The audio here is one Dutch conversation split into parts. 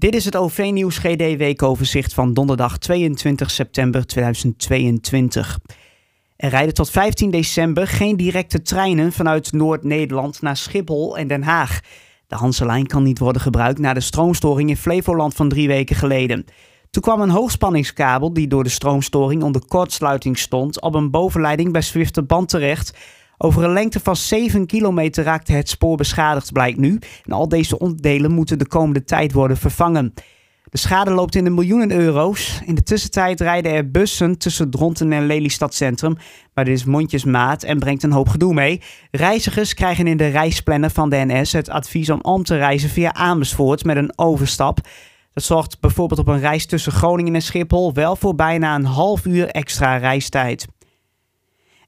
Dit is het OV-nieuws GD-weekoverzicht van donderdag 22 september 2022. Er rijden tot 15 december geen directe treinen vanuit Noord-Nederland naar Schiphol en Den Haag. De Hanselijn kan niet worden gebruikt na de stroomstoring in Flevoland van drie weken geleden. Toen kwam een hoogspanningskabel die door de stroomstoring onder kortsluiting stond op een bovenleiding bij Zwifterband terecht. Over een lengte van 7 kilometer raakte het spoor beschadigd, blijkt nu. En al deze onderdelen moeten de komende tijd worden vervangen. De schade loopt in de miljoenen euro's. In de tussentijd rijden er bussen tussen Dronten en Lelystad Centrum. Maar dit is mondjesmaat en brengt een hoop gedoe mee. Reizigers krijgen in de reisplanner van de NS het advies om om te reizen via Amersfoort met een overstap. Dat zorgt bijvoorbeeld op een reis tussen Groningen en Schiphol wel voor bijna een half uur extra reistijd.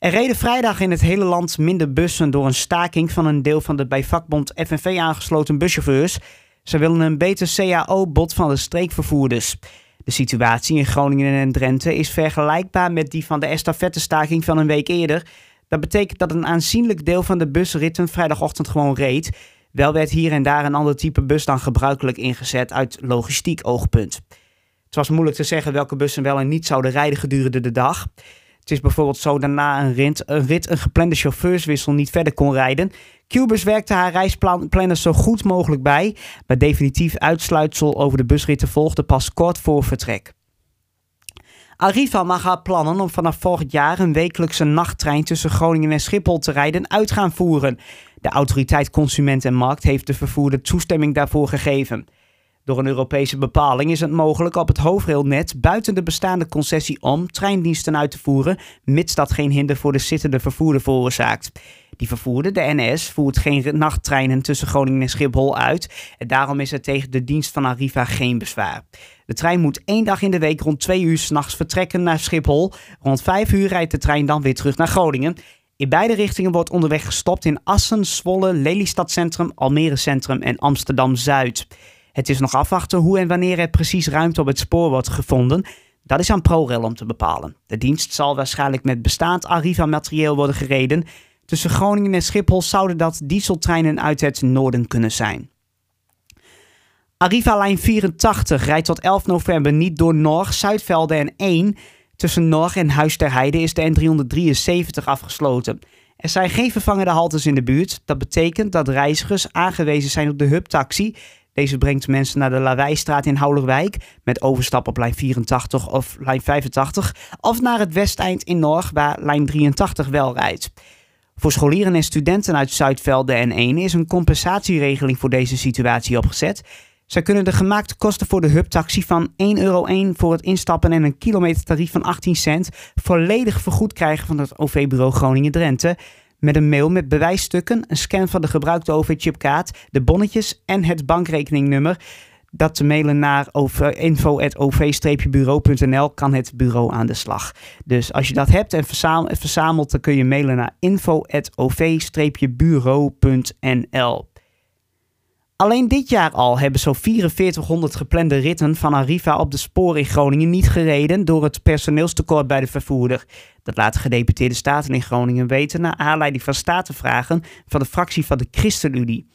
Er reden vrijdag in het hele land minder bussen door een staking van een deel van de bij vakbond FNV aangesloten buschauffeurs. Ze willen een beter CAO-bod van de streekvervoerders. De situatie in Groningen en Drenthe is vergelijkbaar met die van de estafettestaking van een week eerder. Dat betekent dat een aanzienlijk deel van de busritten vrijdagochtend gewoon reed. Wel werd hier en daar een ander type bus dan gebruikelijk ingezet uit logistiek oogpunt. Het was moeilijk te zeggen welke bussen wel en niet zouden rijden gedurende de dag. Het is bijvoorbeeld zo dat na een rit, een rit een geplande chauffeurswissel niet verder kon rijden. Cubus werkte haar reisplanners zo goed mogelijk bij, maar definitief uitsluitsel over de busritten volgde pas kort voor vertrek. Arriva mag haar plannen om vanaf volgend jaar een wekelijkse nachttrein tussen Groningen en Schiphol te rijden uit gaan voeren. De autoriteit Consument en Markt heeft de vervoerder toestemming daarvoor gegeven. Door een Europese bepaling is het mogelijk op het hoofdrailnet buiten de bestaande concessie om treindiensten uit te voeren, mits dat geen hinder voor de zittende vervoerder veroorzaakt. Die vervoerder, de NS, voert geen nachttreinen tussen Groningen en Schiphol uit en daarom is er tegen de dienst van Arriva geen bezwaar. De trein moet één dag in de week rond twee uur s'nachts vertrekken naar Schiphol. Rond vijf uur rijdt de trein dan weer terug naar Groningen. In beide richtingen wordt onderweg gestopt in Assen, Zwolle, Lelystad Centrum, Almere Centrum en Amsterdam Zuid. Het is nog afwachten hoe en wanneer er precies ruimte op het spoor wordt gevonden. Dat is aan ProRail om te bepalen. De dienst zal waarschijnlijk met bestaand Arriva-materieel worden gereden. Tussen Groningen en Schiphol zouden dat dieseltreinen uit het noorden kunnen zijn. Arriva-lijn 84 rijdt tot 11 november niet door Norg, Zuidvelde en 1. Tussen Norg en Huis Heide is de N373 afgesloten. Er zijn geen vervangende haltes in de buurt. Dat betekent dat reizigers aangewezen zijn op de hubtaxi deze brengt mensen naar de Lawijstraat in Houlerwijk met overstap op lijn 84 of lijn 85 of naar het Westeind in Norg waar lijn 83 wel rijdt. Voor scholieren en studenten uit Zuidvelde en 1 is een compensatieregeling voor deze situatie opgezet. Zij kunnen de gemaakte kosten voor de hubtaxi van 1,1 euro voor het instappen en een kilometertarief van 18 cent volledig vergoed krijgen van het OV-bureau Groningen-Drenthe met een mail met bewijsstukken, een scan van de gebruikte OV-chipkaart, de bonnetjes en het bankrekeningnummer. Dat te mailen naar info.ov-bureau.nl kan het bureau aan de slag. Dus als je dat hebt en verzamelt, dan kun je mailen naar info.ov-bureau.nl. Alleen dit jaar al hebben zo'n 4400 geplande ritten van Arriva op de spoor in Groningen niet gereden door het personeelstekort bij de vervoerder. Dat laten gedeputeerde staten in Groningen weten naar aanleiding van statenvragen van de fractie van de ChristenUnie.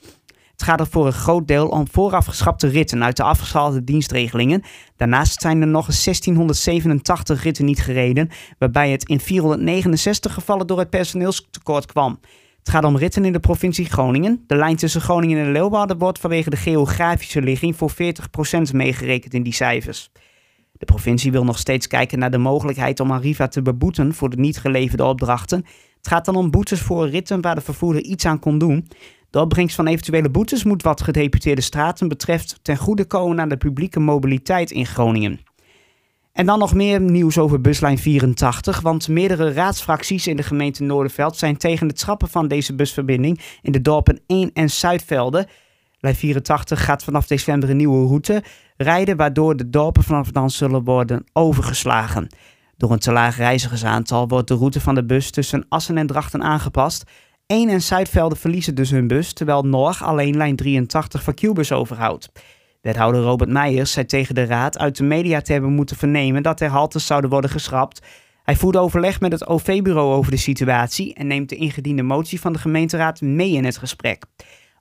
Het gaat er voor een groot deel om voorafgeschapte ritten uit de afgeschaalde dienstregelingen. Daarnaast zijn er nog 1687 ritten niet gereden, waarbij het in 469 gevallen door het personeelstekort kwam. Het gaat om ritten in de provincie Groningen. De lijn tussen Groningen en Leeuwarden wordt vanwege de geografische ligging voor 40% meegerekend in die cijfers. De provincie wil nog steeds kijken naar de mogelijkheid om Arriva te beboeten voor de niet geleverde opdrachten. Het gaat dan om boetes voor ritten waar de vervoerder iets aan kon doen. De opbrengst van eventuele boetes moet wat gedeputeerde straten betreft ten goede komen aan de publieke mobiliteit in Groningen. En dan nog meer nieuws over buslijn 84, want meerdere raadsfracties in de gemeente Noorderveld zijn tegen het schrappen van deze busverbinding in de dorpen 1 en Zuidvelde. Lijn 84 gaat vanaf december een nieuwe route rijden, waardoor de dorpen vanaf dan zullen worden overgeslagen. Door een te laag reizigersaantal wordt de route van de bus tussen Assen en Drachten aangepast. 1 en Zuidvelde verliezen dus hun bus, terwijl Norg alleen lijn 83 van Qbus overhoudt. Wethouder Robert Meijers zei tegen de raad uit de media te hebben moeten vernemen dat er haltes zouden worden geschrapt. Hij voerde overleg met het OV-bureau over de situatie en neemt de ingediende motie van de gemeenteraad mee in het gesprek.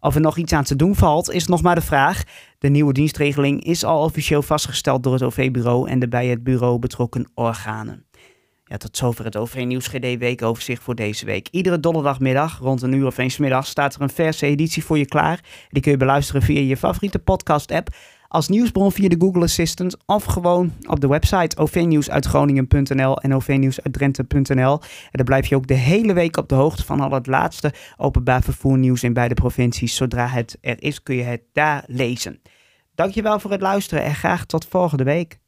Of er nog iets aan te doen valt, is nog maar de vraag. De nieuwe dienstregeling is al officieel vastgesteld door het OV-bureau en de bij het bureau betrokken organen. Ja, tot zover het OV-nieuws GD weekoverzicht voor deze week. Iedere donderdagmiddag rond een uur of eens middag staat er een verse editie voor je klaar. Die kun je beluisteren via je favoriete podcast-app, als nieuwsbron via de Google Assistant of gewoon op de website ovnieuwsuitgroningen.nl en ovnieuwsuitdrenthe.nl. En dan blijf je ook de hele week op de hoogte van al het laatste openbaar vervoernieuws in beide provincies. Zodra het er is, kun je het daar lezen. Dankjewel voor het luisteren en graag tot volgende week.